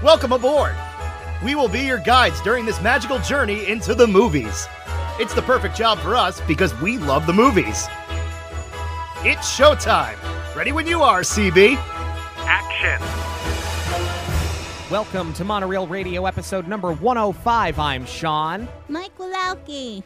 Welcome aboard! We will be your guides during this magical journey into the movies. It's the perfect job for us because we love the movies. It's showtime! Ready when you are, CB! Action! Welcome to Monorail Radio episode number 105. I'm Sean. Mike Walowski.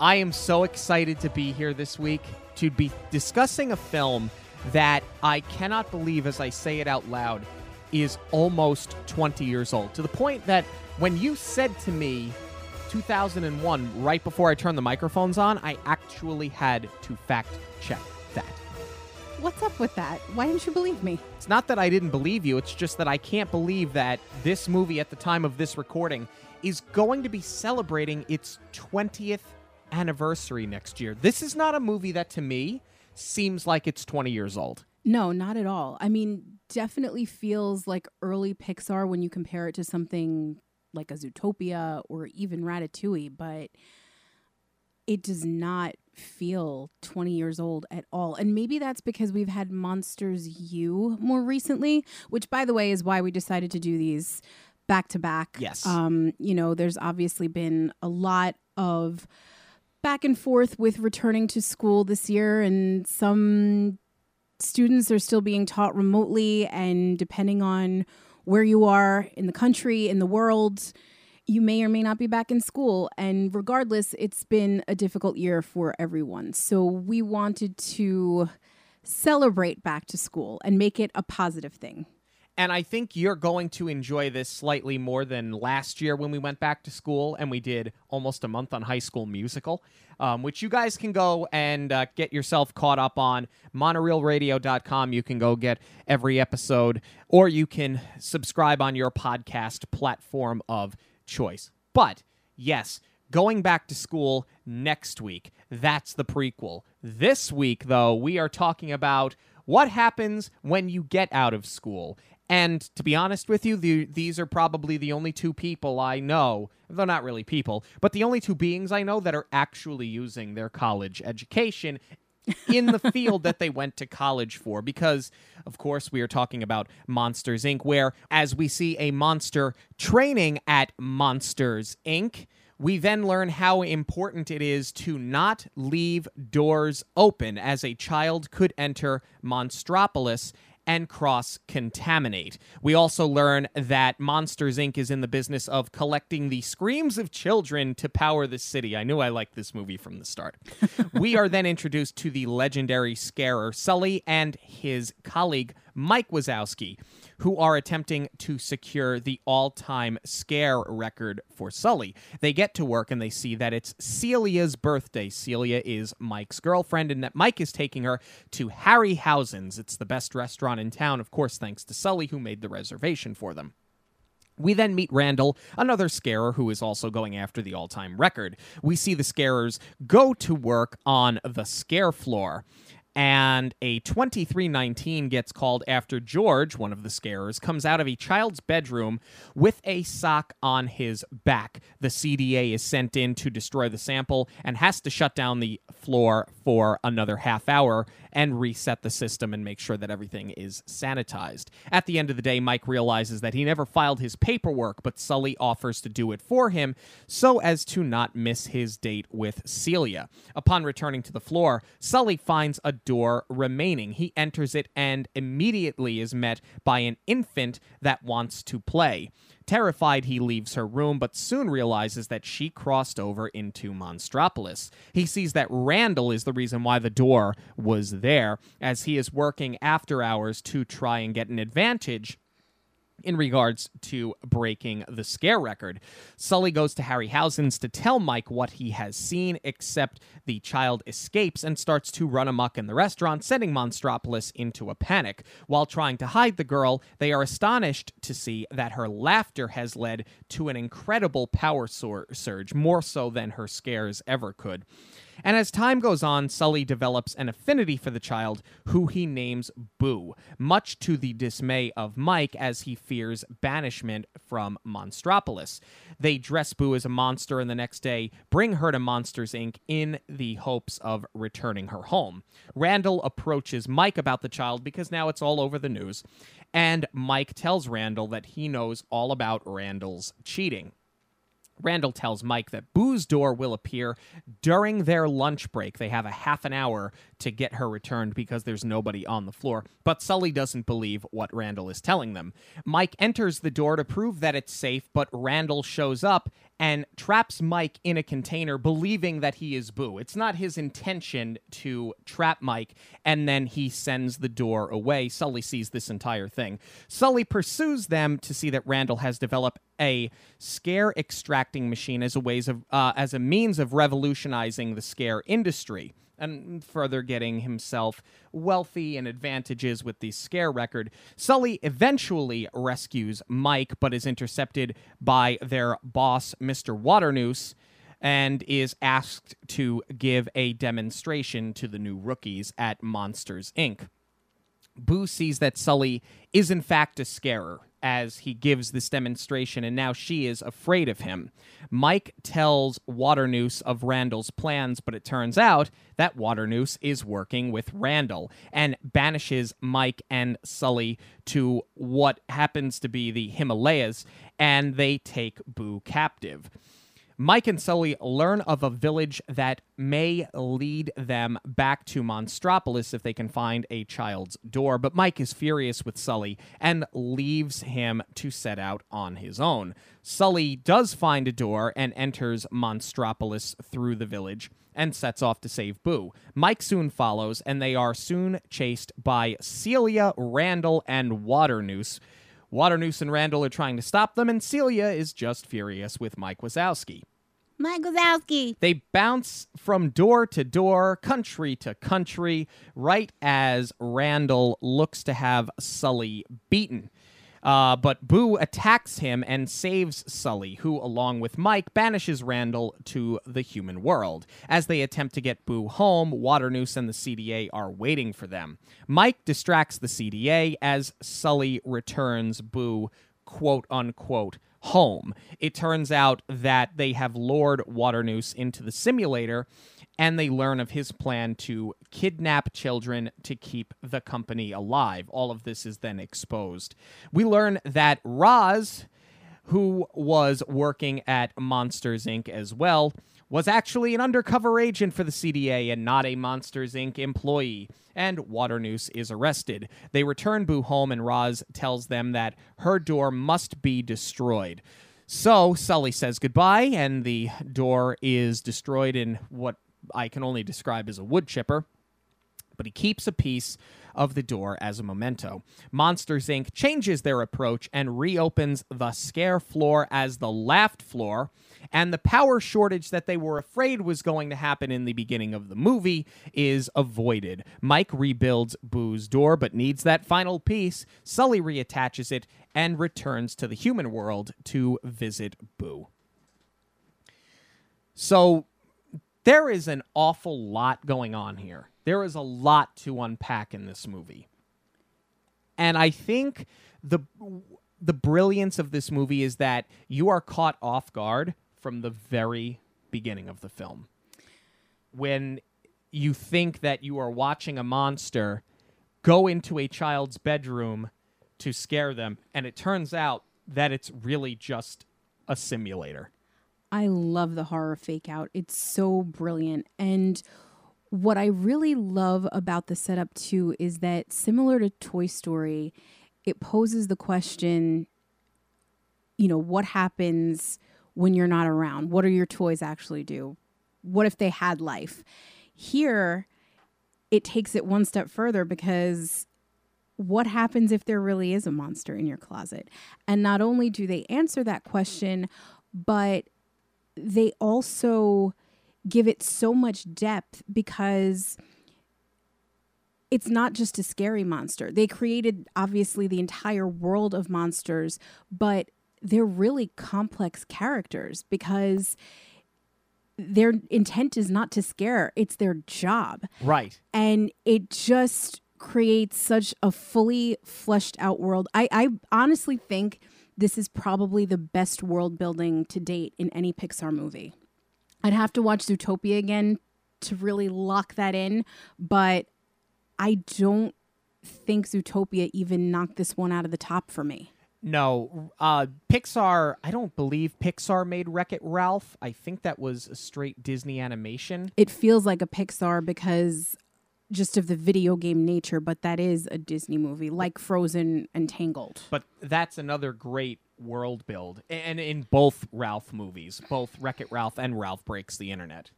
I am so excited to be here this week to be discussing a film that I cannot believe as I say it out loud is almost 20 years old. To the point that when you said to me 2001, right before I turned the microphones on, I actually had to fact check that. What's up with that? Why didn't you believe me? It's not that I didn't believe you, it's just that I can't believe that this movie at the time of this recording is going to be celebrating its 20th anniversary next year. This is not a movie that to me seems like it's 20 years old. No, not at all. I mean, definitely feels like early Pixar when you compare it to something like a Zootopia or even Ratatouille, but it does not feel 20 years old at all. And maybe that's because we've had Monsters U more recently, which by the way is why we decided to do these back to back. Yes. Um, you know, there's obviously been a lot of back and forth with returning to school this year and some students are still being taught remotely and depending on where you are in the country, in the world, you may or may not be back in school. And regardless, it's been a difficult year for everyone. So we wanted to celebrate back to school and make it a positive thing. And I think you're going to enjoy this slightly more than last year when we went back to school and we did almost a month on High School Musical, um, which you guys can go and uh, get yourself caught up on. Monorailradio.com. You can go get every episode, or you can subscribe on your podcast platform of choice. But yes, going back to school next week. That's the prequel. This week, though, we are talking about what happens when you get out of school. And to be honest with you, the, these are probably the only two people I know, though not really people, but the only two beings I know that are actually using their college education in the field that they went to college for. Because of course we are talking about monsters inc. where as we see a monster training at monsters inc. we then learn how important it is to not leave doors open as a child could enter monstropolis and cross contaminate. We also learn that Monsters Inc. is in the business of collecting the screams of children to power the city. I knew I liked this movie from the start. we are then introduced to the legendary scarer Sully and his colleague Mike Wazowski, who are attempting to secure the all time scare record for Sully. They get to work and they see that it's Celia's birthday. Celia is Mike's girlfriend, and that Mike is taking her to Harryhausen's. It's the best restaurant in town, of course, thanks to Sully, who made the reservation for them. We then meet Randall, another scarer who is also going after the all time record. We see the scarers go to work on the scare floor and a 2319 gets called after George, one of the scarers, comes out of a child's bedroom with a sock on his back. The CDA is sent in to destroy the sample and has to shut down the floor for another half hour and reset the system and make sure that everything is sanitized. At the end of the day, Mike realizes that he never filed his paperwork, but Sully offers to do it for him so as to not miss his date with Celia. Upon returning to the floor, Sully finds a door remaining. He enters it and immediately is met by an infant that wants to play. Terrified, he leaves her room, but soon realizes that she crossed over into Monstropolis. He sees that Randall is the reason why the door was there, as he is working after hours to try and get an advantage in regards to breaking the scare record. Sully goes to Harryhausen's to tell Mike what he has seen, except the child escapes and starts to run amok in the restaurant, sending Monstropolis into a panic. While trying to hide the girl, they are astonished to see that her laughter has led to an incredible power sur- surge, more so than her scares ever could. And as time goes on, Sully develops an affinity for the child, who he names Boo, much to the dismay of Mike as he fears banishment from Monstropolis. They dress Boo as a monster and the next day bring her to Monsters Inc. in the hopes of returning her home. Randall approaches Mike about the child because now it's all over the news, and Mike tells Randall that he knows all about Randall's cheating. Randall tells Mike that Boo's door will appear during their lunch break. They have a half an hour to get her returned because there's nobody on the floor. But Sully doesn't believe what Randall is telling them. Mike enters the door to prove that it's safe, but Randall shows up and traps Mike in a container, believing that he is Boo. It's not his intention to trap Mike, and then he sends the door away. Sully sees this entire thing. Sully pursues them to see that Randall has developed a scare extracting machine as a ways of uh, as a means of revolutionizing the scare industry and further getting himself wealthy and advantages with the scare record. Sully eventually rescues Mike, but is intercepted by their boss, Mr. Waternoose, and is asked to give a demonstration to the new rookies at Monsters Inc. Boo sees that Sully is in fact a scarer as he gives this demonstration, and now she is afraid of him. Mike tells Waternoose of Randall's plans, but it turns out that Waternoose is working with Randall and banishes Mike and Sully to what happens to be the Himalayas, and they take Boo captive. Mike and Sully learn of a village that may lead them back to Monstropolis if they can find a child's door, but Mike is furious with Sully and leaves him to set out on his own. Sully does find a door and enters Monstropolis through the village and sets off to save Boo. Mike soon follows, and they are soon chased by Celia, Randall, and Waternoose. Waternoose and Randall are trying to stop them, and Celia is just furious with Mike Wazowski. Mike Wazowski. They bounce from door to door, country to country, right as Randall looks to have Sully beaten. Uh, but Boo attacks him and saves Sully, who, along with Mike, banishes Randall to the human world. As they attempt to get Boo home, Waternoose and the CDA are waiting for them. Mike distracts the CDA as Sully returns Boo, quote unquote, home. It turns out that they have lured Waternoose into the simulator and they learn of his plan to kidnap children to keep the company alive. All of this is then exposed. We learn that Roz, who was working at Monsters Inc. as well, was actually an undercover agent for the CDA and not a Monsters Inc. employee. And Waternoose is arrested. They return Boo home, and Roz tells them that her door must be destroyed. So Sully says goodbye, and the door is destroyed in what I can only describe as a wood chipper. But he keeps a piece of the door as a memento. Monsters Inc. changes their approach and reopens the scare floor as the laughed floor, and the power shortage that they were afraid was going to happen in the beginning of the movie is avoided. Mike rebuilds Boo's door but needs that final piece. Sully reattaches it and returns to the human world to visit Boo. So there is an awful lot going on here. There is a lot to unpack in this movie. And I think the the brilliance of this movie is that you are caught off guard from the very beginning of the film. When you think that you are watching a monster go into a child's bedroom to scare them, and it turns out that it's really just a simulator. I love the horror fake out. It's so brilliant. And what I really love about the setup too is that similar to Toy Story, it poses the question, you know, what happens when you're not around? What do your toys actually do? What if they had life? Here, it takes it one step further because what happens if there really is a monster in your closet? And not only do they answer that question, but they also give it so much depth because it's not just a scary monster. They created obviously the entire world of monsters, but they're really complex characters because their intent is not to scare, it's their job. Right. And it just creates such a fully fleshed out world. I, I honestly think this is probably the best world building to date in any Pixar movie. I'd have to watch Zootopia again to really lock that in, but I don't think Zootopia even knocked this one out of the top for me. No, uh, Pixar. I don't believe Pixar made Wreck It Ralph. I think that was a straight Disney animation. It feels like a Pixar because just of the video game nature, but that is a Disney movie, like Frozen and Tangled. But that's another great world build, and in both Ralph movies, both Wreck It Ralph and Ralph Breaks the Internet.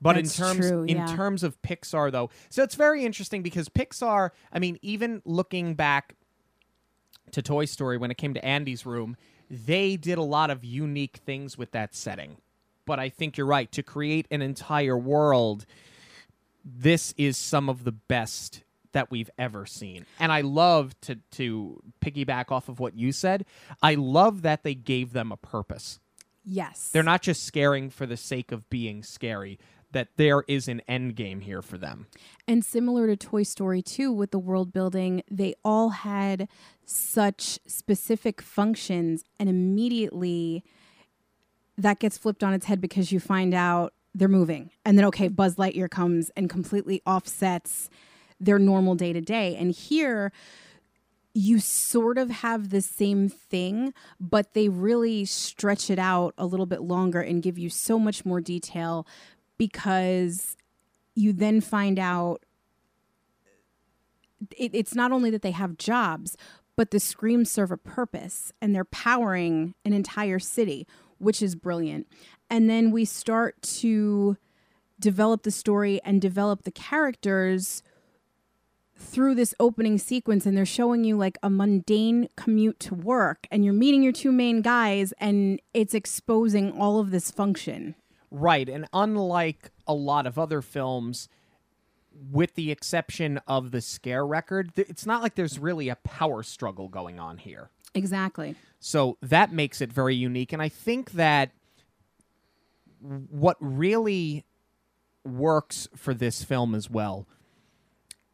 But That's in terms true, in terms of Pixar though, so it's very interesting because Pixar, I mean, even looking back to Toy Story when it came to Andy's room, they did a lot of unique things with that setting. But I think you're right to create an entire world. This is some of the best that we've ever seen. And I love to to piggyback off of what you said. I love that they gave them a purpose. Yes. They're not just scaring for the sake of being scary. That there is an end game here for them. And similar to Toy Story 2 with the world building, they all had such specific functions, and immediately that gets flipped on its head because you find out they're moving. And then, okay, Buzz Lightyear comes and completely offsets their normal day to day. And here, you sort of have the same thing, but they really stretch it out a little bit longer and give you so much more detail because you then find out it, it's not only that they have jobs, but the screams serve a purpose and they're powering an entire city, which is brilliant. And then we start to develop the story and develop the characters through this opening sequence and they're showing you like a mundane commute to work and you're meeting your two main guys and it's exposing all of this function. Right. And unlike a lot of other films, with the exception of the scare record, it's not like there's really a power struggle going on here. Exactly. So that makes it very unique. And I think that what really works for this film as well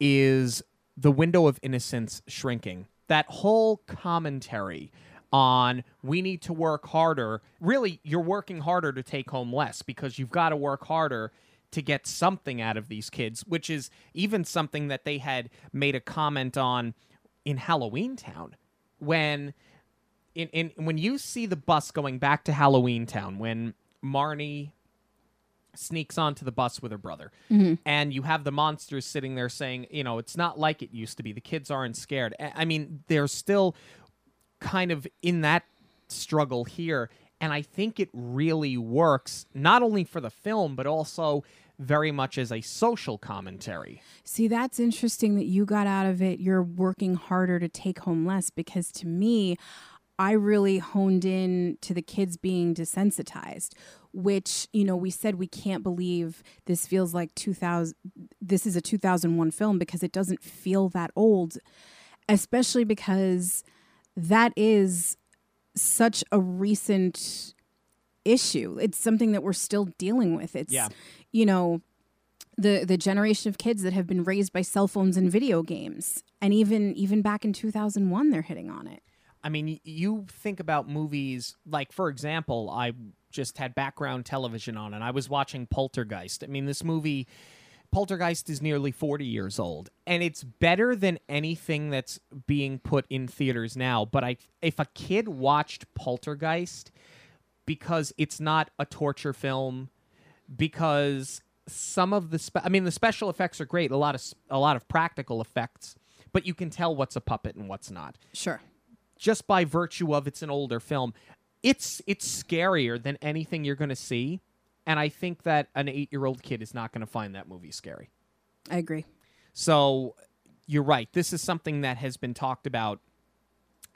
is the window of innocence shrinking. That whole commentary on we need to work harder. Really, you're working harder to take home less because you've got to work harder to get something out of these kids, which is even something that they had made a comment on in Halloween Town when in, in when you see the bus going back to Halloween Town when Marnie sneaks onto the bus with her brother mm-hmm. and you have the monsters sitting there saying you know it's not like it used to be. The kids aren't scared. I mean they're still kind of in that struggle here and i think it really works not only for the film but also very much as a social commentary See, that's interesting that you got out of it. You're working harder to take home less because to me, I really honed in to the kids being desensitized, which, you know, we said we can't believe this feels like 2000 this is a 2001 film because it doesn't feel that old, especially because that is such a recent issue. It's something that we're still dealing with. It's Yeah. you know, the the generation of kids that have been raised by cell phones and video games and even even back in 2001 they're hitting on it I mean, you think about movies like, for example, I just had background television on and I was watching Poltergeist. I mean, this movie, Poltergeist, is nearly 40 years old and it's better than anything that's being put in theaters now. But I, if a kid watched Poltergeist because it's not a torture film, because some of the, spe- I mean, the special effects are great, a lot of a lot of practical effects, but you can tell what's a puppet and what's not sure just by virtue of it's an older film it's it's scarier than anything you're going to see and i think that an 8-year-old kid is not going to find that movie scary. I agree. So you're right. This is something that has been talked about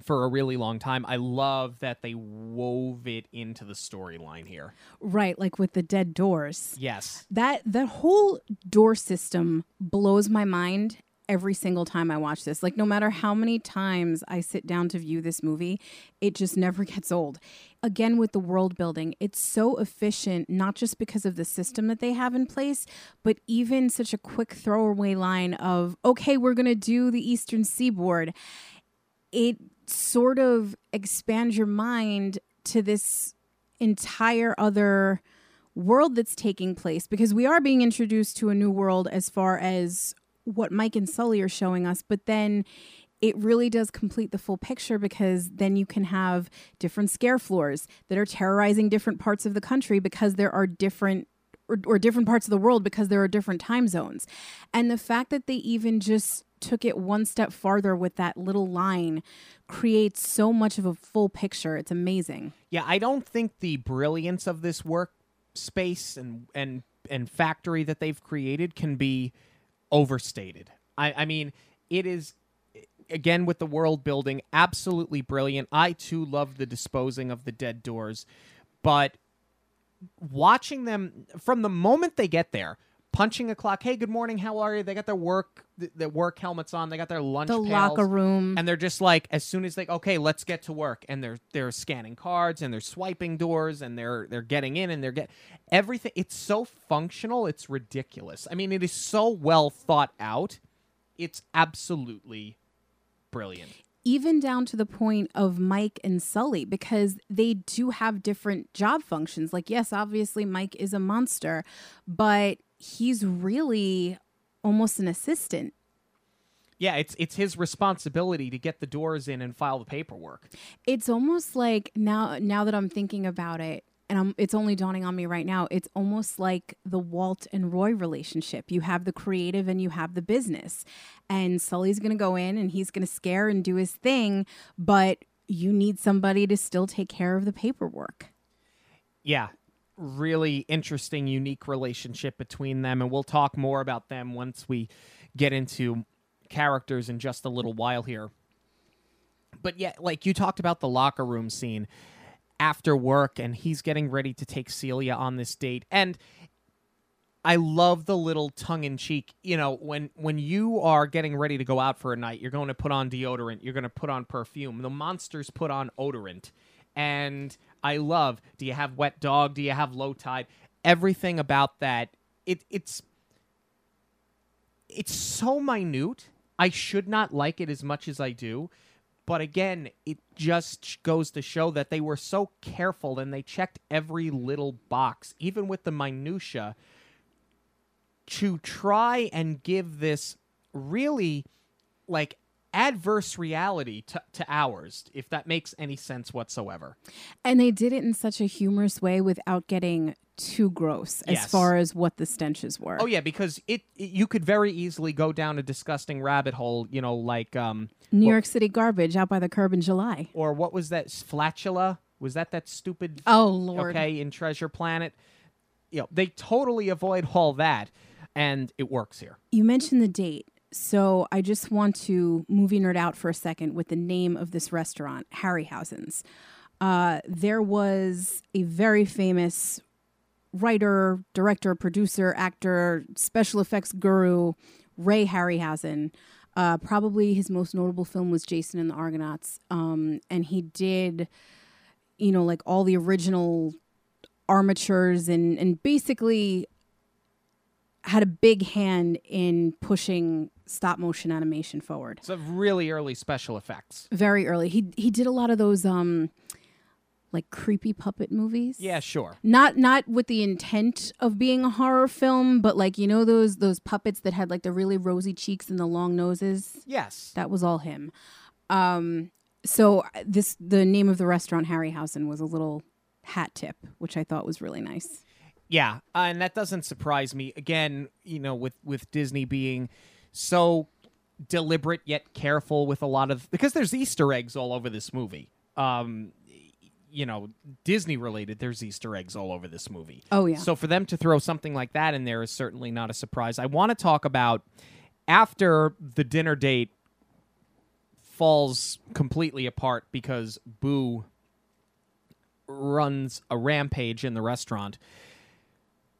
for a really long time. I love that they wove it into the storyline here. Right like with the dead doors. Yes. That that whole door system blows my mind every single time I watch this. Like, no matter how many times I sit down to view this movie, it just never gets old. Again, with the world building, it's so efficient, not just because of the system that they have in place, but even such a quick throwaway line of, okay, we're going to do the Eastern Seaboard. It sort of expands your mind to this entire other world that's taking place because we are being introduced to a new world as far as what Mike and Sully are showing us, but then it really does complete the full picture because then you can have different scare floors that are terrorizing different parts of the country because there are different or, or, different parts of the world because there are different time zones. And the fact that they even just took it one step farther with that little line creates so much of a full picture. It's amazing. Yeah, I don't think the brilliance of this work space and and and factory that they've created can be overstated. I, I mean, it is again with the world building absolutely brilliant. I too love the disposing of the dead doors, but watching them from the moment they get there, punching a clock. Hey, good morning. How are you? They got their work the work helmets on. They got their lunch. The pails, locker room, and they're just like as soon as they okay, let's get to work. And they're they're scanning cards and they're swiping doors and they're they're getting in and they're get everything. It's so functional. It's ridiculous. I mean, it is so well thought out. It's absolutely brilliant even down to the point of Mike and Sully, because they do have different job functions. Like, yes, obviously, Mike is a monster, but he's really almost an assistant. Yeah, it's it's his responsibility to get the doors in and file the paperwork. It's almost like now now that I'm thinking about it, and I'm, it's only dawning on me right now. It's almost like the Walt and Roy relationship. You have the creative and you have the business, and Sully's going to go in and he's going to scare and do his thing, but you need somebody to still take care of the paperwork. Yeah, really interesting, unique relationship between them. And we'll talk more about them once we get into characters in just a little while here. But yeah, like you talked about the locker room scene after work, and he's getting ready to take Celia on this date. And I love the little tongue in cheek. You know, when when you are getting ready to go out for a night, you're going to put on deodorant, you're going to put on perfume. The monsters put on odorant. And I love. Do you have wet dog? Do you have low tide? Everything about that. It it's it's so minute. I should not like it as much as I do. But again, it just goes to show that they were so careful and they checked every little box, even with the minutia, to try and give this really like adverse reality to, to ours, if that makes any sense whatsoever. And they did it in such a humorous way without getting too gross as Yes. far as what the stenches were. Oh yeah, because it, it you could very easily go down a disgusting rabbit hole, you know, like um New York City garbage out by the curb in July. or what was that flatula? Was that that stupid Oh Lord. okay in Treasure Planet? You know, they totally avoid all that and it works here. You mentioned the date. So I just want to movie nerd out for a second with the name of this restaurant, Harryhausen's. Uh, there was a very famous writer, director, producer, actor, special effects guru, Ray Harryhausen. Uh, probably his most notable film was Jason and the Argonauts. Um, and he did, you know, like all the original armatures and, and basically had a big hand in pushing stop motion animation forward So really early special effects. very early. He he did a lot of those um like creepy puppet movies. Yeah, sure. Not not with the intent of being a horror film, but like you know those those puppets that had like the really rosy cheeks and the long noses. Yes. That was all him. Um so this the name of the restaurant Harryhausen was a little hat tip, which I thought was really nice. Yeah, uh, and that doesn't surprise me. Again, you know, with with Disney being so deliberate yet careful with a lot of because there's Easter eggs all over this movie. Um, you know, Disney related. There's Easter eggs all over this movie. Oh, yeah. So for them to throw something like that in there is certainly not a surprise. I want to talk about after the dinner date falls completely apart because Boo runs a rampage in the restaurant.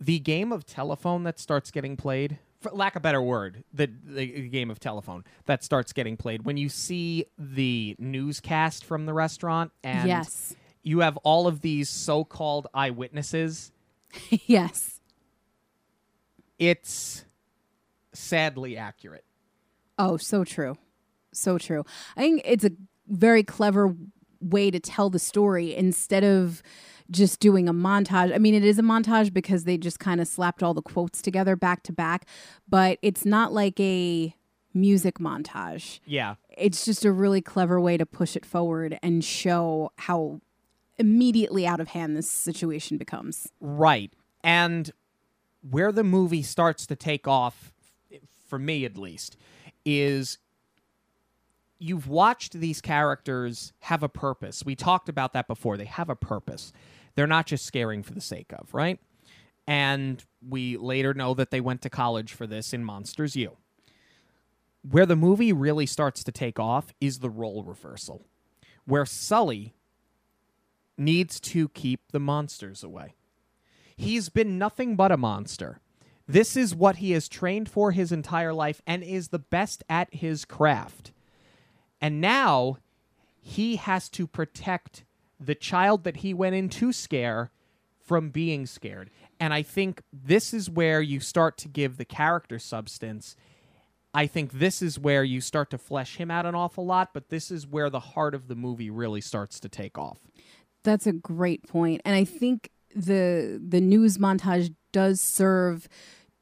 The game of telephone that starts getting played for lack of a better word, the, the game of telephone that starts getting played when you see the newscast from the restaurant and yes. you have all of these so-called eyewitnesses. yes. It's sadly accurate. Oh, so true. So true. I think it's a very clever way to tell the story instead of just doing a montage. I mean, it is a montage because they just kind of slapped all the quotes together back to back, but it's not like a music montage. Yeah. It's just a really clever way to push it forward and show how immediately out of hand this situation becomes. Right. And where the movie starts to take off, for me at least, is you've watched these characters have a purpose. We talked about that before. They have a purpose. They're not just scaring for the sake of, right? And we later know that they went to college for this in Monsters U. Where the movie really starts to take off is the role reversal, where Sully needs to keep the monsters away. He's been nothing but a monster. This is what he has trained for his entire life and is the best at his craft. And now he has to protect the child that he went in to scare from being scared. And I think this is where you start to give the character substance. I think this is where you start to flesh him out an awful lot, but this is where the heart of the movie really starts to take off. That's a great point. And I think the the news montage does serve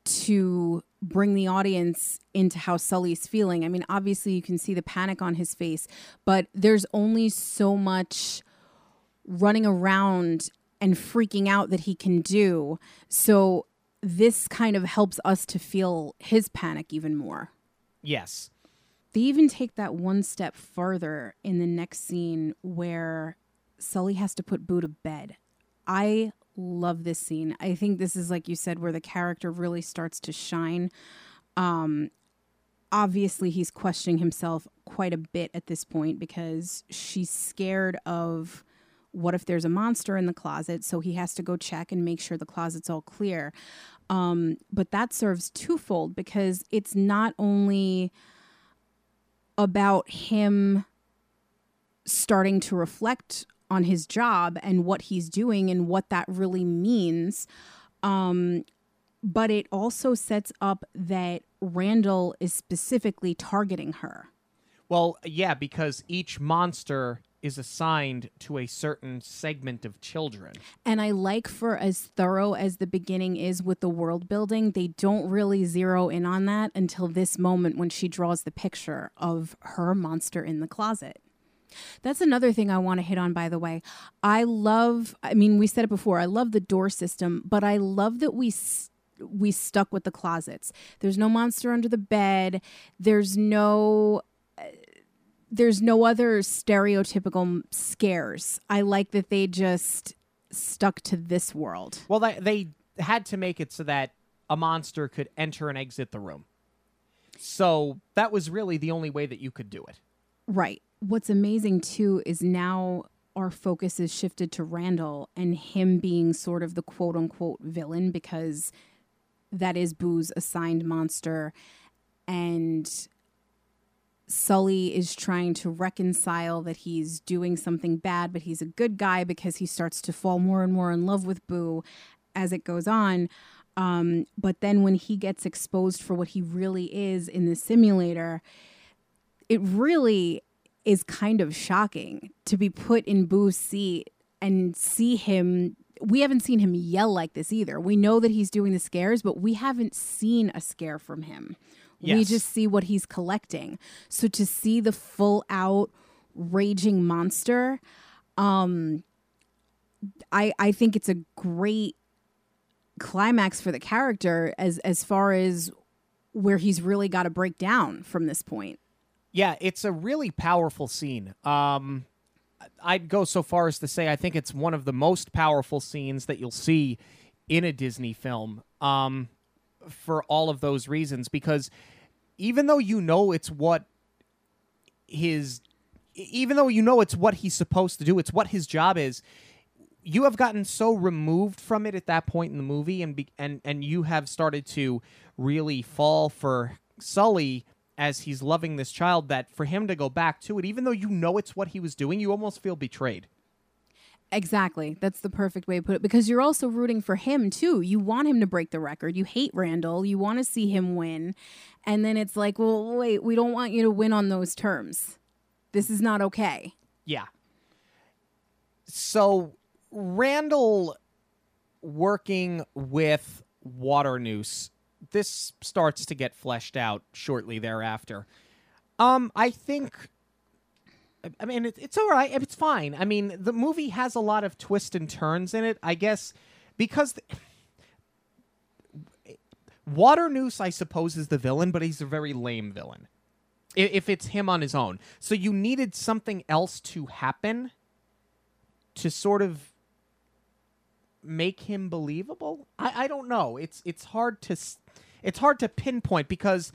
to bring the audience into how Sully's feeling. I mean, obviously you can see the panic on his face, but there's only so much running around and freaking out that he can do. So this kind of helps us to feel his panic even more. Yes. They even take that one step further in the next scene where Sully has to put Boo to bed. I love this scene. I think this is like you said where the character really starts to shine. Um obviously he's questioning himself quite a bit at this point because she's scared of what if there's a monster in the closet so he has to go check and make sure the closet's all clear um, but that serves twofold because it's not only about him starting to reflect on his job and what he's doing and what that really means. Um, but it also sets up that Randall is specifically targeting her. Well, yeah, because each monster is assigned to a certain segment of children. And I like for as thorough as the beginning is with the world building, they don't really zero in on that until this moment when she draws the picture of her monster in the closet. That's another thing I want to hit on, by the way. I love, I mean, we said it before, I love the door system, but I love that we. we stuck with the closets. There's no monster under the bed. There's no there's no other stereotypical scares. I like that they just stuck to this world. Well, they, they had to make it so that a monster could enter and exit the room. So that was really the only way that you could do it. Right. What's amazing too is now our focus is shifted to Randall and him being sort of the quote unquote villain because that is Boo's assigned monster. And Sully is trying to reconcile that he's doing something bad, but he's a good guy because he starts to fall more and more in love with Boo as it goes on. Um, but then when he gets exposed for what he really is in the simulator, it really is kind of shocking to be put in Boo's seat and see him. We haven't seen him yell like this either. We know that he's doing the scares, but we haven't seen a scare from him. Yes. We just see what he's collecting. So to see the full out raging monster, um, I I think it's a great climax for the character as as far as where he's really got to break down from this point. Yeah, it's a really powerful scene. Um, I'd go so far as to say I think it's one of the most powerful scenes that you'll see in a Disney film. Um, for all of those reasons because even though you know it's what his even though you know it's what he's supposed to do, it's what his job is, you have gotten so removed from it at that point in the movie and be, and and you have started to really fall for Sully as he's loving this child that for him to go back to it even though you know it's what he was doing you almost feel betrayed Exactly. That's the perfect way to put it because you're also rooting for him too. You want him to break the record. You hate Randall. You want to see him win. And then it's like, well, wait, we don't want you to win on those terms. This is not okay. Yeah. So Randall working with Waternoose, this starts to get fleshed out shortly thereafter. Um, I think. I mean, it, it's all right. It's fine. I mean, the movie has a lot of twists and turns in it. I guess because the, Waternoose, I suppose, is the villain, but he's a very lame villain. If it's him on his own, so you needed something else to happen to sort of make him believable. I, I don't know. It's it's hard to it's hard to pinpoint because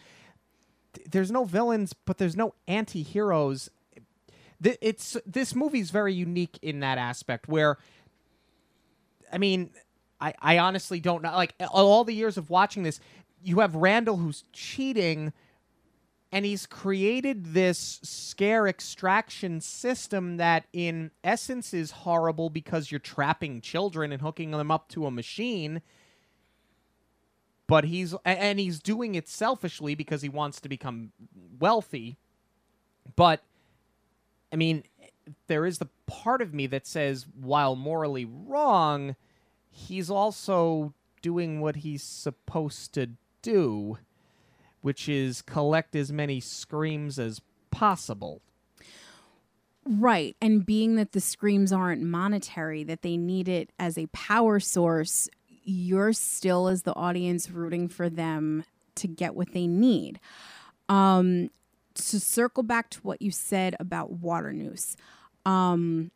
there's no villains, but there's no anti-heroes. It's this movie's very unique in that aspect where I mean, I, I honestly don't know. Like all the years of watching this, you have Randall who's cheating, and he's created this scare extraction system that, in essence, is horrible because you're trapping children and hooking them up to a machine. But he's and he's doing it selfishly because he wants to become wealthy. But I mean, there is the part of me that says, while morally wrong, he's also doing what he's supposed to do, which is collect as many screams as possible. Right. And being that the screams aren't monetary, that they need it as a power source, you're still, as the audience, rooting for them to get what they need. Um, to circle back to what you said about Waternoose, um,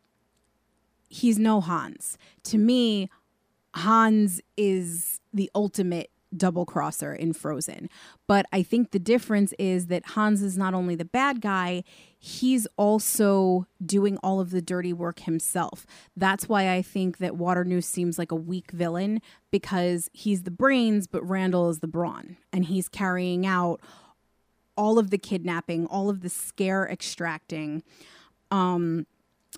he's no Hans. To me, Hans is the ultimate double crosser in Frozen. But I think the difference is that Hans is not only the bad guy, he's also doing all of the dirty work himself. That's why I think that Water Waternoose seems like a weak villain because he's the brains, but Randall is the brawn. And he's carrying out all of the kidnapping, all of the scare extracting. Um,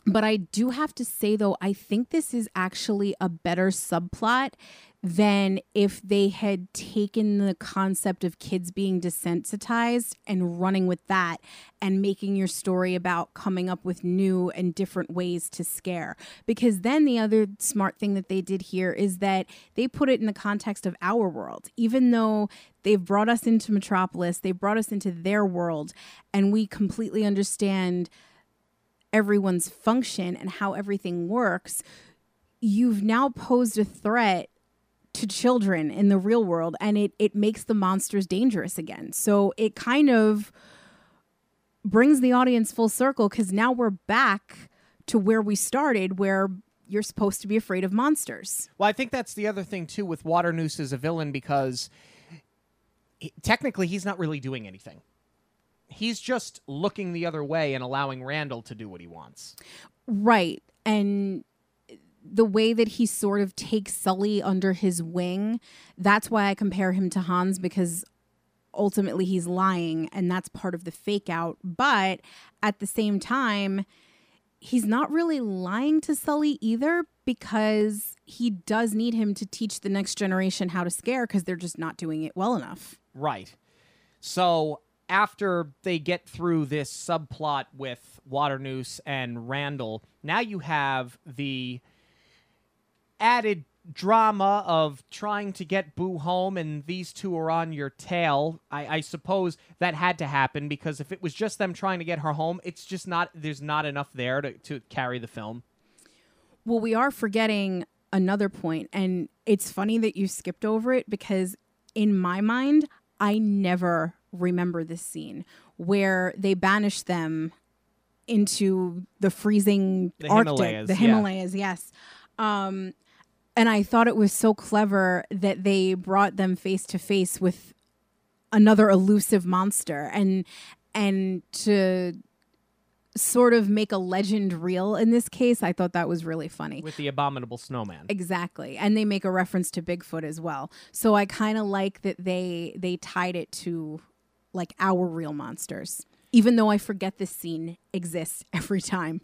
but I do have to say, though, I think this is actually a better subplot than if they had taken the concept of kids being desensitized and running with that and making your story about coming up with new and different ways to scare. Because then the other smart thing that they did here is that they put it in the context of our world. Even though they've brought us into Metropolis, they brought us into their world, and we completely understand everyone's function and how everything works, you've now posed a threat to children in the real world and it it makes the monsters dangerous again. So it kind of brings the audience full circle cuz now we're back to where we started where you're supposed to be afraid of monsters. Well, I think that's the other thing too with Waternoose as a villain because he, technically he's not really doing anything. He's just looking the other way and allowing Randall to do what he wants. Right. And the way that he sort of takes Sully under his wing, that's why I compare him to Hans because ultimately he's lying and that's part of the fake out. But at the same time, he's not really lying to Sully either because he does need him to teach the next generation how to scare because they're just not doing it well enough. Right. So after they get through this subplot with Waternoose and Randall, now you have the added drama of trying to get Boo home, and these two are on your tail. I, I suppose that had to happen because if it was just them trying to get her home, it's just not. There's not enough there to, to carry the film. Well, we are forgetting another point, and it's funny that you skipped over it because in my mind, I never remember this scene where they banish them into the freezing The Arctic, Himalayas, the yeah. Himalayas, yes. Um, and I thought it was so clever that they brought them face to face with another elusive monster, and and to sort of make a legend real in this case. I thought that was really funny. with the abominable snowman. Exactly. And they make a reference to Bigfoot as well. So I kind of like that they they tied it to like our real monsters. Even though I forget this scene exists every time.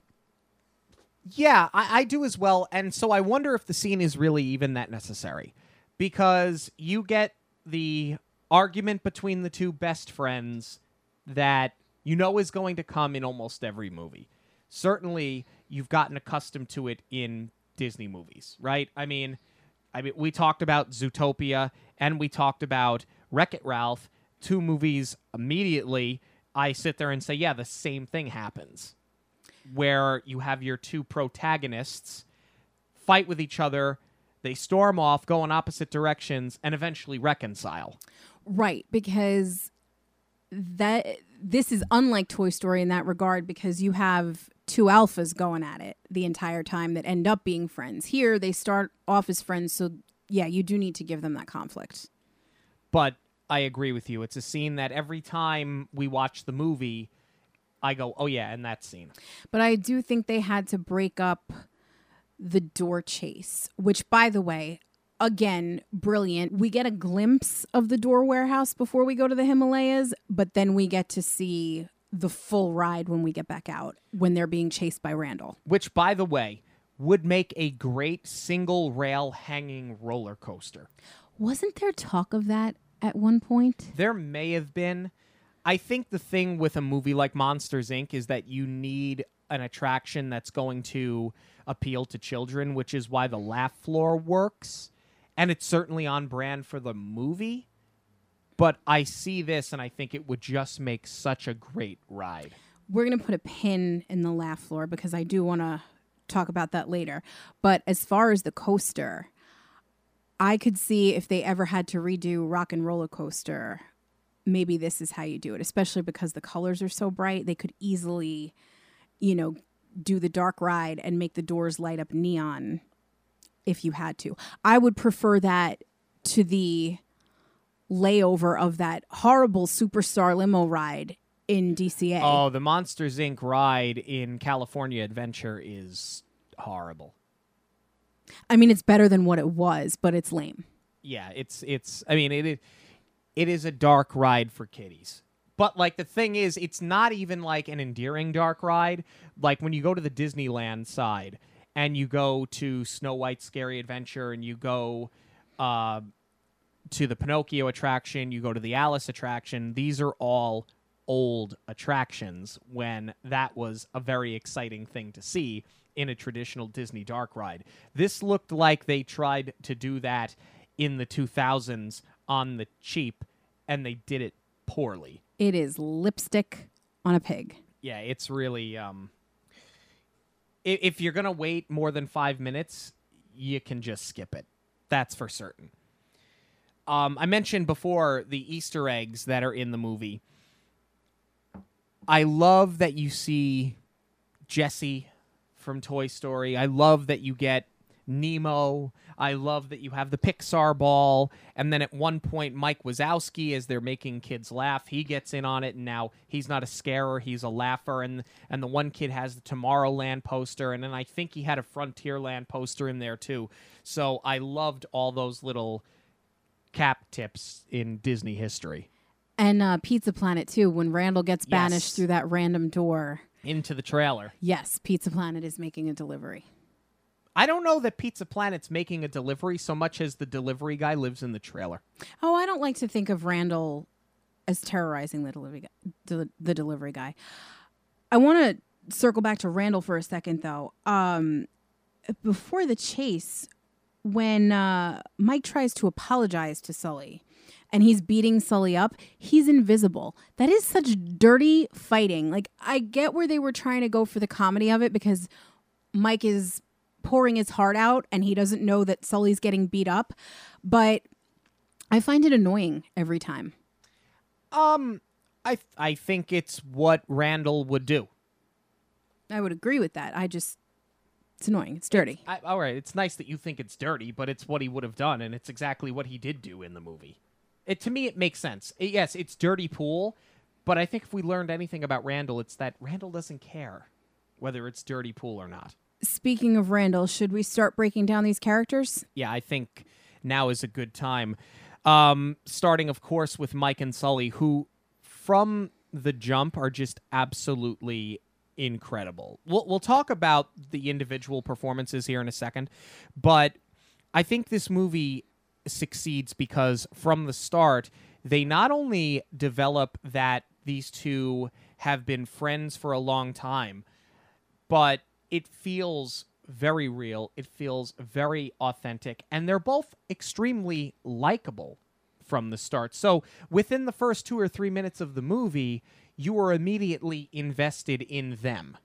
Yeah, I, I do as well. And so I wonder if the scene is really even that necessary. Because you get the argument between the two best friends that you know is going to come in almost every movie. Certainly, you've gotten accustomed to it in Disney movies, right? I mean, I mean, we talked about Zootopia and we talked about Wreck It Ralph, two movies immediately. I sit there and say, yeah, the same thing happens where you have your two protagonists fight with each other, they storm off, go in opposite directions, and eventually reconcile. Right, because that this is unlike Toy Story in that regard because you have two alphas going at it the entire time that end up being friends. Here they start off as friends, so yeah, you do need to give them that conflict. But I agree with you. It's a scene that every time we watch the movie, I go, oh, yeah, and that scene. But I do think they had to break up the door chase, which, by the way, again, brilliant. We get a glimpse of the door warehouse before we go to the Himalayas, but then we get to see the full ride when we get back out when they're being chased by Randall. Which, by the way, would make a great single rail hanging roller coaster. Wasn't there talk of that at one point? There may have been. I think the thing with a movie like Monsters Inc. is that you need an attraction that's going to appeal to children, which is why the laugh floor works. And it's certainly on brand for the movie. But I see this and I think it would just make such a great ride. We're going to put a pin in the laugh floor because I do want to talk about that later. But as far as the coaster, I could see if they ever had to redo Rock and Roller Coaster, maybe this is how you do it, especially because the colors are so bright. They could easily, you know, do the dark ride and make the doors light up neon if you had to. I would prefer that to the layover of that horrible superstar limo ride in DCA. Oh, the Monsters Inc. ride in California Adventure is horrible. I mean, it's better than what it was, but it's lame. Yeah, it's it's. I mean, it is it is a dark ride for kiddies. But like the thing is, it's not even like an endearing dark ride. Like when you go to the Disneyland side and you go to Snow White's Scary Adventure and you go uh, to the Pinocchio attraction, you go to the Alice attraction. These are all old attractions when that was a very exciting thing to see in a traditional Disney dark ride. This looked like they tried to do that in the 2000s on the cheap and they did it poorly. It is lipstick on a pig. Yeah, it's really um if you're going to wait more than 5 minutes, you can just skip it. That's for certain. Um I mentioned before the Easter eggs that are in the movie. I love that you see Jesse from Toy Story. I love that you get Nemo. I love that you have the Pixar ball. And then at one point, Mike Wazowski, as they're making kids laugh, he gets in on it. And now he's not a scarer, he's a laugher. And, and the one kid has the Tomorrowland poster. And then I think he had a Frontierland poster in there too. So I loved all those little cap tips in Disney history And uh, Pizza Planet, too, when Randall gets banished Yes. through that random door. into the trailer. Yes, Pizza Planet is making a delivery. I don't know that Pizza Planet's making a delivery so much as the delivery guy lives in the trailer. Oh, I don't like to think of Randall as terrorizing the delivery guy, the, the delivery guy. I want to circle back to Randall for a second, though. Um, before the chase, when uh, Mike tries to apologize to Sully and he's beating Sully up, he's invisible. That is such dirty fighting. Like, I get where they were trying to go for the comedy of it because Mike is pouring his heart out and he doesn't know that Sully's getting beat up. But I find it annoying every time. Um, I I think it's what Randall would do. I would agree with that. I just, it's annoying. It's dirty. I, all right, it's nice that you think it's dirty, but it's what he would have done, and it's exactly what he did do in the movie. It to me, it makes sense. It- yes, it's dirty pool, But I think if we learned anything about Randall, it's that Randall doesn't care whether it's dirty pool or not. Speaking of Randall, should we start breaking down these characters? Yeah, I think now is a good time. Um, starting, of course, with Mike and Sully, who from the jump are just absolutely incredible. We'll, we'll talk about the individual performances here in a second, but I think this movie succeeds because from the start, they not only develop that these two have been friends for a long time, but it feels very real. It feels very authentic, and they're both extremely likable from the start. So within the first two or three minutes of the movie, you are immediately invested in them.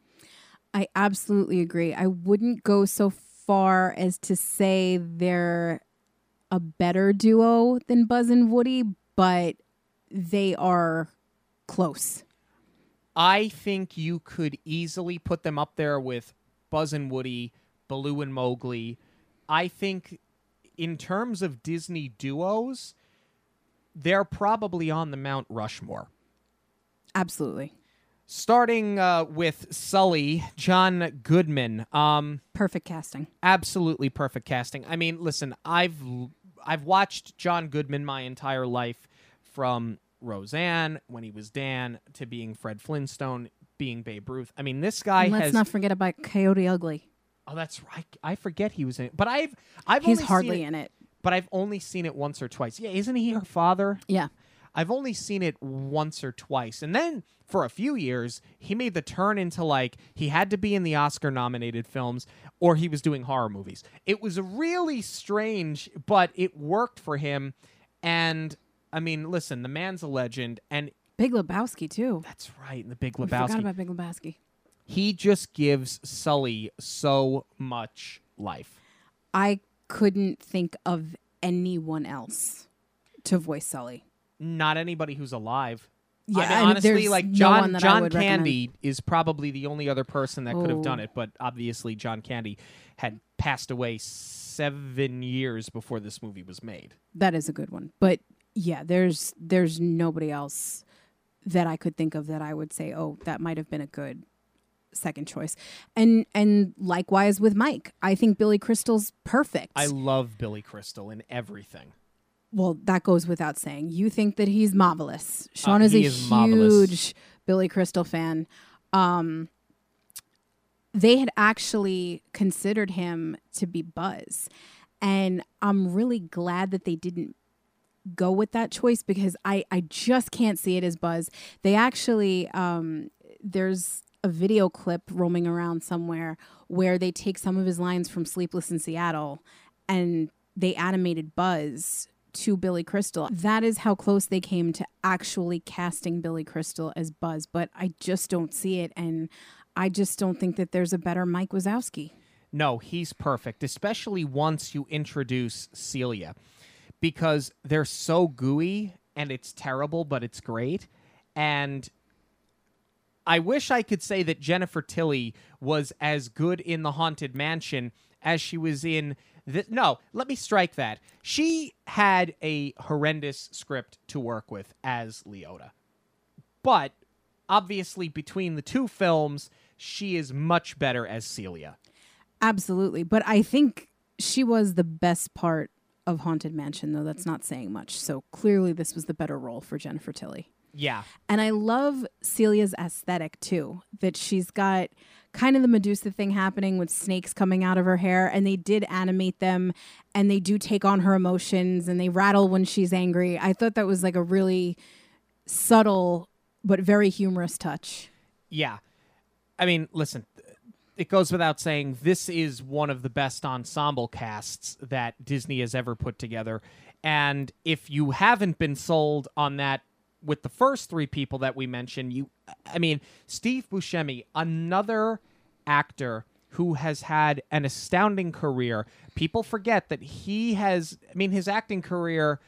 I absolutely agree. I wouldn't go so far as to say they're a better duo than Buzz and Woody, but they are close. I think you could easily put them up there with Buzz and Woody, Baloo and Mowgli. I think in terms of Disney duos, they're probably on the Mount Rushmore. Absolutely. Starting uh, with Sully, John Goodman. Um, Perfect casting. absolutely perfect casting. I mean, listen, I've I've watched John Goodman my entire life from Roseanne when he was Dan to being Fred Flintstone, being Babe Ruth. I mean, this guy And let's has not forget about Coyote Ugly. Oh, that's right. I forget he was in it. But I've I've He's only hardly seen it, in it. but I've only seen it once or twice. Yeah, isn't he her father? Yeah. I've only seen it once or twice. And then for a few years, he made the turn into like he had to be in the Oscar nominated films or he was doing horror movies. It was really strange, but it worked for him. And I mean, listen, the man's a legend. And Big Lebowski too. that's right, the Big We forgot Lebowski. about Big Lebowski. he just gives Sully so much life. I couldn't think of anyone else to voice Sully. Not anybody who's alive. Yeah, I mean, honestly, like John I John would recommend. Candy is probably the only other person that could have done Oh. it, but obviously John Candy had passed away seven years before this movie was made. That is a good one. But yeah, there's there's nobody else that I could think of that I would say, oh, that might have been a good second choice. And and likewise with Mike, I think Billy Crystal's perfect. I love Billy Crystal in everything. well, that goes without saying. You think that he's marvelous. Sean Uh, is a is marvelous. huge Billy Crystal fan. Um, they had actually considered him to be Buzz, and I'm really glad that they didn't go with that choice because I I just can't see it as Buzz. They actually um, there's a video clip roaming around somewhere where they take some of his lines from Sleepless in Seattle and they animated Buzz to Billy Crystal. That is how close they came to actually casting Billy Crystal as Buzz, but I just don't see it and I just don't think that there's a better Mike Wazowski. No, he's perfect, especially once you introduce Celia, because they're so gooey and it's terrible, but it's great. And I wish I could say that Jennifer Tilly was as good in The Haunted Mansion as she was in. The, no, let me strike that. She had a horrendous script to work with as Leota. But obviously, between the two films, she is much better as Celia. Absolutely, but I think she was the best part of Haunted Mansion though that's not saying much. So clearly this was the better role for Jennifer Tilly. Yeah. And I love Celia's aesthetic too, that she's got kind of the Medusa thing happening with snakes coming out of her hair. And they did animate them and they do take on her emotions and they rattle when she's angry. I thought that was like a really subtle but very humorous touch. Yeah. I mean, listen, it goes without saying this is one of the best ensemble casts that Disney has ever put together. And if you haven't been sold on that with the first three people that we mentioned, you I mean, Steve Buscemi, another actor who has had an astounding career. People forget that he has I mean, his acting career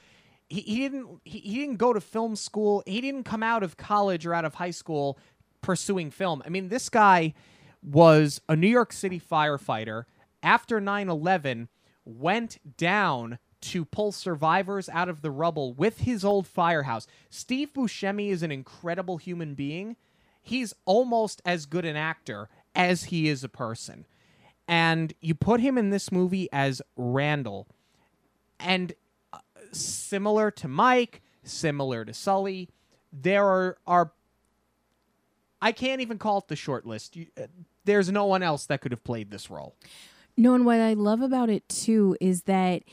he, he didn't he, he didn't go to film school. He didn't come out of college or out of high school pursuing film. I mean, this guy was a New York City firefighter after 9/11 went down to pull survivors out of the rubble with his old firehouse. Steve Buscemi is an incredible human being. He's almost as good an actor as he is a person. And you put him in this movie as Randall. And uh, similar to Mike, similar to Sully, there are, are I can't even call it the short list. Uh, there's no one else that could have played this role. No, and what I love about it too is that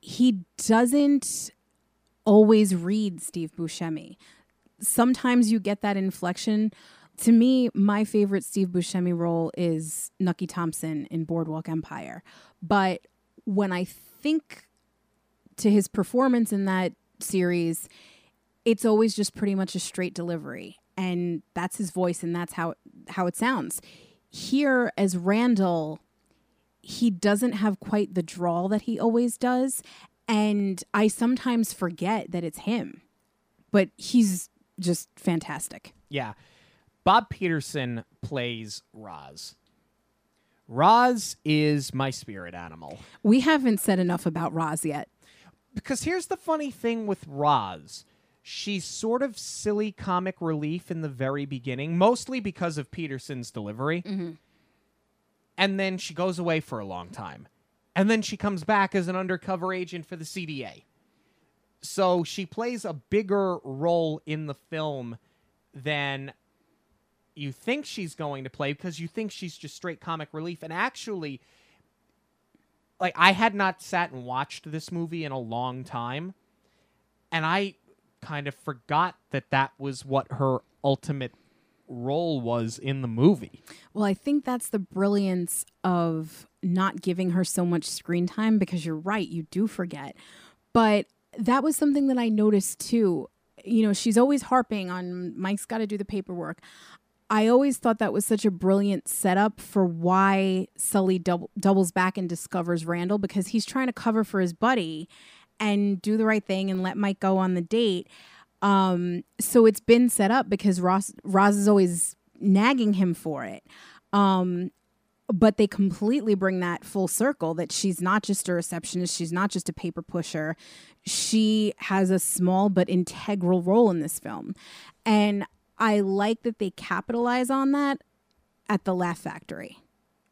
he doesn't always read Steve Buscemi. Sometimes you get that inflection. To me, my favorite Steve Buscemi role is Nucky Thompson in Boardwalk Empire. But when I think to his performance in that series, it's always just pretty much a straight delivery. And that's his voice and that's how how it sounds. Here as Randall, he doesn't have quite the drawl that he always does. And I sometimes forget that it's him, but he's just fantastic. Yeah. Bob Peterson plays Roz. Roz is my spirit animal. We haven't said enough about Roz yet. Because here's the funny thing with Roz. She's sort of silly comic relief in the very beginning, mostly because of Peterson's delivery. Mm-hmm. And then she goes away for a long time. And then she comes back as an undercover agent for the CDA. So she plays a bigger role in the film than you think she's going to play because you think she's just straight comic relief. And actually, like, I had not sat and watched this movie in a long time. And I kind of forgot that that was what her ultimate role was in the movie. Well, I think that's the brilliance of not giving her so much screen time because you're right, you do forget. But that was something that I noticed too. You know, she's always harping on Mike's got to do the paperwork. I always thought that was such a brilliant setup for why Sully double, doubles back and discovers Randall because he's trying to cover for his buddy and do the right thing and let Mike go on the date. Um, so it's been set up because Ross Roz is always nagging him for it. Um, but they completely bring that full circle that she's not just a receptionist, she's not just a paper pusher. She has a small but integral role in this film. And I like that they capitalize on that at the Laugh Factory.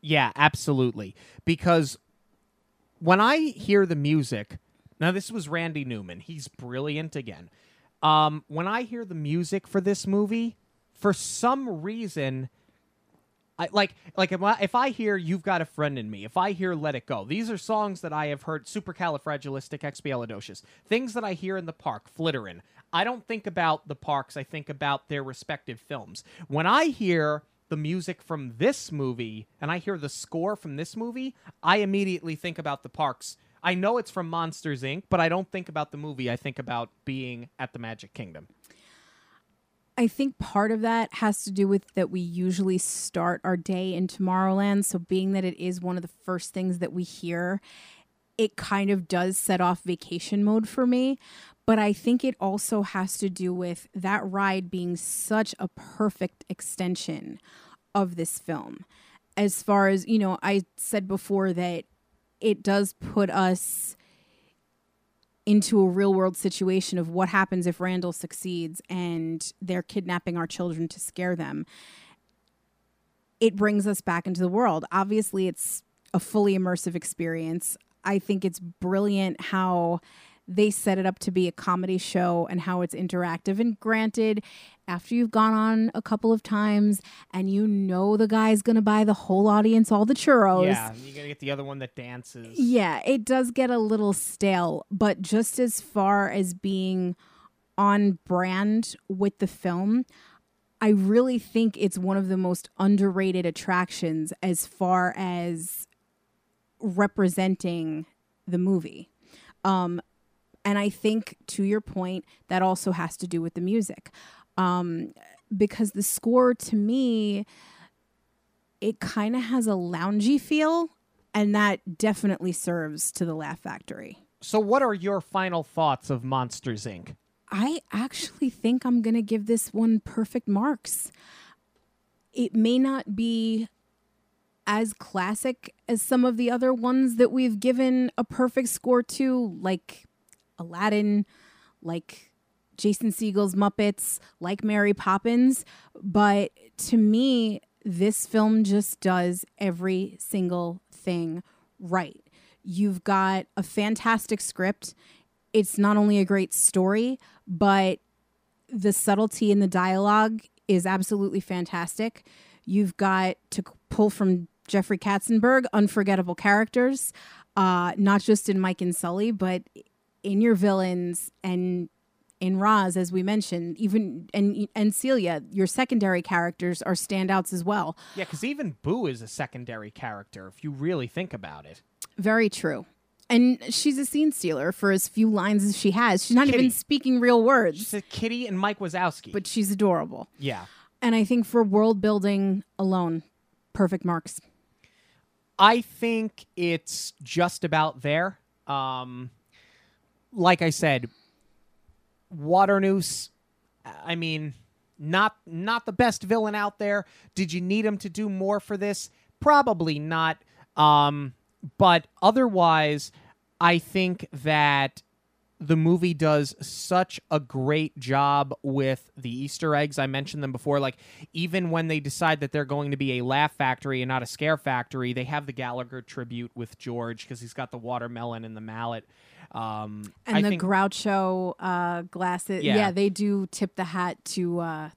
Yeah, absolutely. Because when I hear the music, now this was Randy Newman. He's brilliant again. Um, when I hear the music for this movie, for some reason, I like like if I, if I hear "You've Got a Friend in Me," if I hear "Let It Go," these are songs that I have heard. Supercalifragilisticexpialidocious, things that I hear in the park, flittering. I don't think about the parks. I think about their respective films. When I hear the music from this movie and I hear the score from this movie, I immediately think about the parks I know it's from Monsters Inc., but I don't think about the movie. I think about being at the Magic Kingdom. I think part of that has to do with that we usually start our day in Tomorrowland. So, being that it is one of the first things that we hear, it kind of does set off vacation mode for me. But I think it also has to do with that ride being such a perfect extension of this film. As far as, you know, I said before that it does put us into a real world situation of what happens if Randall succeeds and they're kidnapping our children to scare them. It brings us back into the world. Obviously, it's a fully immersive experience. I think it's brilliant how they set it up to be a comedy show and how it's interactive. And granted, after you've gone on a couple of times and you know the guy's to buy the whole audience all the churros. Yeah, you're gonna get the other one that dances. Yeah, it does get a little stale, but just as far as being on brand with the film, I really think it's one of the most underrated attractions as far as representing the movie. Um, and I think, to your point, that also has to do with the music. Um, because the score to me, it kind of has a loungy feel, and that definitely serves to the Laugh Factory. So, what are your final thoughts of Monsters Inc.? I actually think I'm going to give this one perfect marks. It may not be as classic as some of the other ones that we've given a perfect score to, like Aladdin, like Jason Segel's Muppets, like Mary Poppins. But to me, this film just does every single thing right. You've got a fantastic script. It's not only a great story, but the subtlety in the dialogue is absolutely fantastic. You've got to pull from Jeffrey Katzenberg unforgettable characters, uh, not just in Mike and Sully, but in your villains and in Roz, as we mentioned, even and and Celia, your secondary characters are standouts as well. Yeah, because even Boo is a secondary character if you really think about it. Very true. And she's a scene stealer for as few lines as she has. She's not Kitty. even speaking real words, She's a Kitty and Mike Wazowski. but she's adorable. yeah. And I think for world building alone, perfect marks. I think it's just about there. Um, like I said, Waternoose. I mean, not not the best villain out there. Did you need him to do more for this? Probably not. Um, but otherwise, I think that the movie does such a great job with the Easter eggs. I mentioned them before. Like, even when they decide that they're going to be a laugh factory and not a scare factory, they have the Gallagher tribute with George because he's got the watermelon and the mallet. Um, And I the think, Groucho uh, glasses. Yeah. Yeah. they do tip the hat to uh,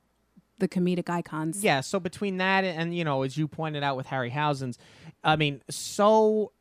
the comedic icons. yeah. So between that and you know, as you pointed out with Harryhausen's, I mean, so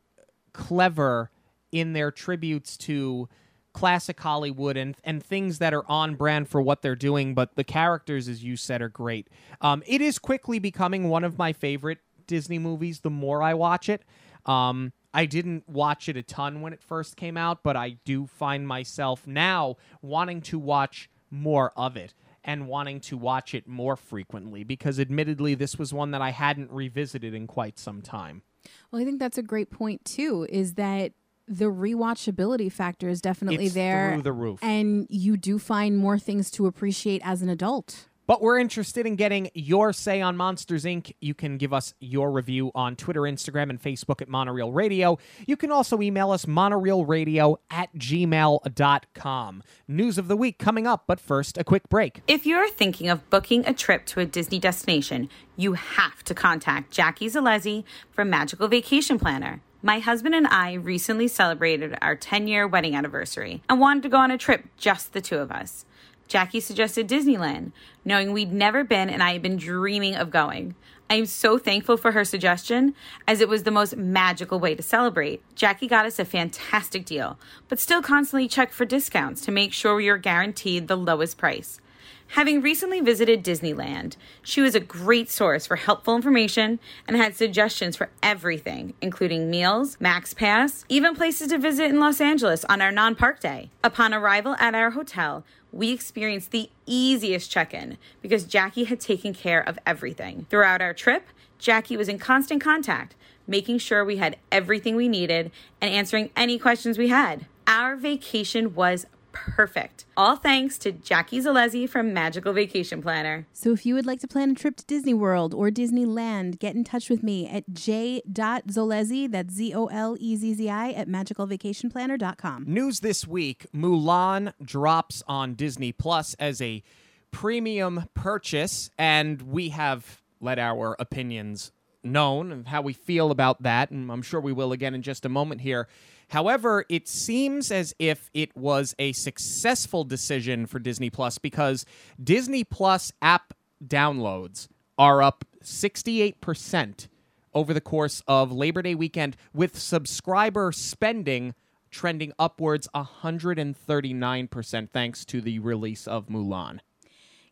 clever in their tributes to classic Hollywood and and things that are on brand for what they're doing, but the characters, as you said, are great. Um, it is quickly becoming one of my favorite Disney movies. The more I watch it, um, I didn't watch it a ton when it first came out, but I do find myself now wanting to watch more of it and wanting to watch it more frequently because admittedly this was one that I hadn't revisited in quite some time. Well, I think that's a great point too. Is that the rewatchability factor is definitely It's there, through the roof. and you do find more things to appreciate as an adult. But we're interested in getting your say on Monsters Inc. You can give us your review on Twitter, Instagram, and Facebook at Monorail Radio. You can also email us monorailradio at gmail.com. News of the week coming up, but first, a quick break. If you're thinking of booking a trip to a Disney destination, you have to contact Jackie Zolezzi from Magical Vacation Planner. My husband and I recently celebrated our 10 year wedding anniversary and wanted to go on a trip, just the two of us. Jackie suggested Disneyland, knowing we'd never been and I had been dreaming of going. I am so thankful for her suggestion, as it was the most magical way to celebrate. Jackie got us a fantastic deal, but still constantly check for discounts to make sure we are guaranteed the lowest price. Having recently visited Disneyland, she was a great source for helpful information and had suggestions for everything, including meals, Max Pass, even places to visit in Los Angeles on our non park day. Upon arrival at our hotel, we experienced the easiest check in because Jackie had taken care of everything. Throughout our trip, Jackie was in constant contact, making sure we had everything we needed and answering any questions we had. Our vacation was perfect. All thanks to Jackie Zolezzi from Magical Vacation Planner. So if you would like to plan a trip to Disney World or Disneyland, get in touch with me at j.zolezzi, that's Z-O-L-E-Z-Z-I, at magicalvacationplanner.com. News this week Mulan drops on Disney Plus as a premium purchase, and we have let our opinions known of how we feel about that, and I'm sure we will again in just a moment here. However, it seems as if it was a successful decision for Disney Plus because Disney Plus app downloads are up 68% over the course of Labor Day weekend, with subscriber spending trending upwards 139% thanks to the release of Mulan.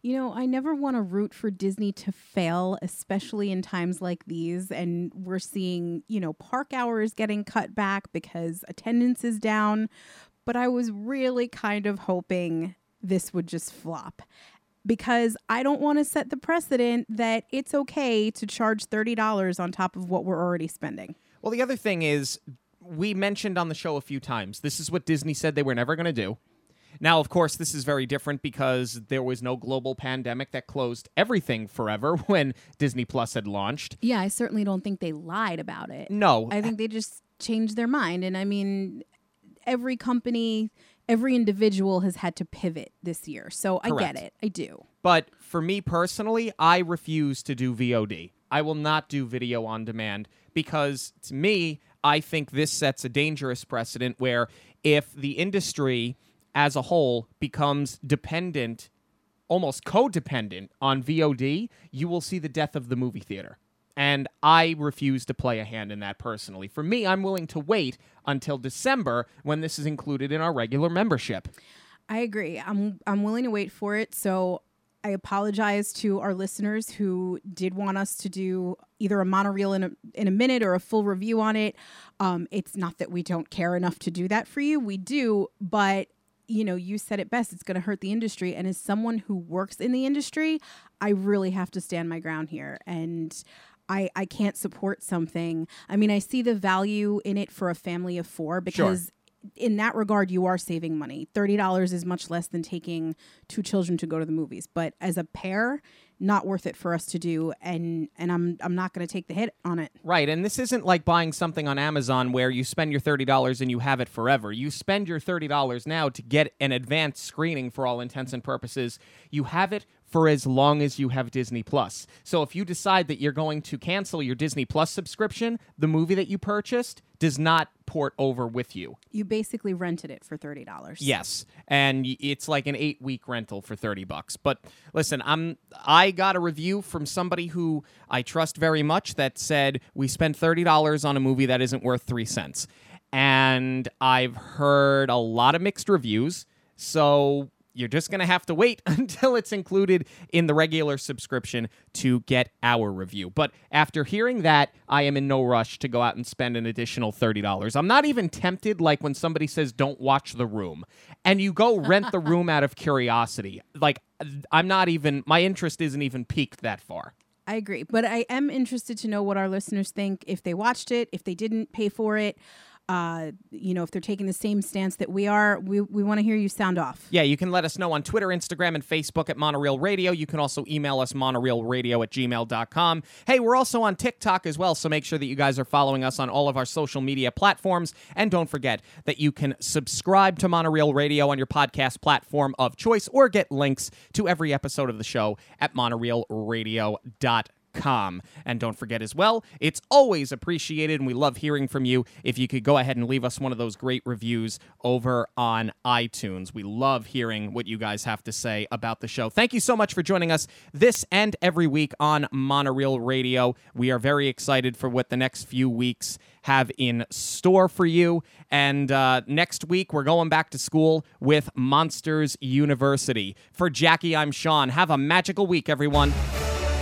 You know, I never want to root for Disney to fail, especially in times like these. And we're seeing, you know, park hours getting cut back because attendance is down. But I was really kind of hoping this would just flop because I don't want to set the precedent that it's okay to charge $30 on top of what we're already spending. Well, the other thing is, we mentioned on the show a few times, this is what Disney said they were never going to do. Now, of course, this is very different because there was no global pandemic that closed everything forever when Disney Plus had launched. Yeah, I certainly don't think they lied about it. No. I think they just changed their mind. And I mean, every company, every individual has had to pivot this year. So I Correct. get it. I do. But for me personally, I refuse to do VOD. I will not do video on demand because to me, I think this sets a dangerous precedent where if the industry as a whole becomes dependent, almost codependent on VOD, you will see the death of the movie theater. And I refuse to play a hand in that personally. For me, I'm willing to wait until December when this is included in our regular membership. I agree. I'm I'm willing to wait for it. So I apologize to our listeners who did want us to do either a monorail in a in a minute or a full review on it. Um, it's not that we don't care enough to do that for you. We do, but you know, you said it best. It's going to hurt the industry. And as someone who works in the industry, I really have to stand my ground here. And I, I can't support something. I mean, I see the value in it for a family of four because in that regard, you are saving money. Thirty dollars is much less than taking two children to go to the movies. But as a pair, not worth it for us to do. And and I'm I'm not going to take the hit on it. Right, and this isn't like buying something on Amazon where you spend your $30 and you have it forever. You spend your $30 now to get an advanced screening for all intents and purposes. You have it for as long as you have Disney Plus. So if you decide that you're going to cancel your Disney Plus subscription, the movie that you purchased does not port over with you. You basically rented it for thirty dollars. Yes, and it's like an eight week rental for thirty bucks. But listen, I'm I got a review from somebody who I trust very much that said we spent thirty dollars on a movie that isn't worth three cents, and I've heard a lot of mixed reviews. So you're just going to have to wait until it's included in the regular subscription to get our review. But after hearing that, I am in no rush to go out and spend an additional $30. I'm not even tempted like when somebody says don't watch the room and you go rent the room out of curiosity. Like I'm not even my interest isn't even peaked that far. I agree. But I am interested to know what our listeners think if they watched it, if they didn't pay for it. Uh, you know, if they're taking the same stance that we are, we, we want to hear you sound off. Yeah, you can let us know on Twitter, Instagram, and Facebook at Monorail Radio. You can also email us monorailradio at gmail.com. Hey, we're also on TikTok as well, so make sure that you guys are following us on all of our social media platforms. And don't forget that you can subscribe to Monorail Radio on your podcast platform of choice or get links to every episode of the show at monorailradio.com. Com. And don't forget as well, it's always appreciated and we love hearing from you if you could go ahead and leave us one of those great reviews over on iTunes. We love hearing what you guys have to say about the show. Thank you so much for joining us this and every week on Monorail Radio. We are very excited for what the next few weeks have in store for you. And uh, next week, we're going back to school with Monsters University. For Jackie, I'm Sean. Have a magical week, everyone.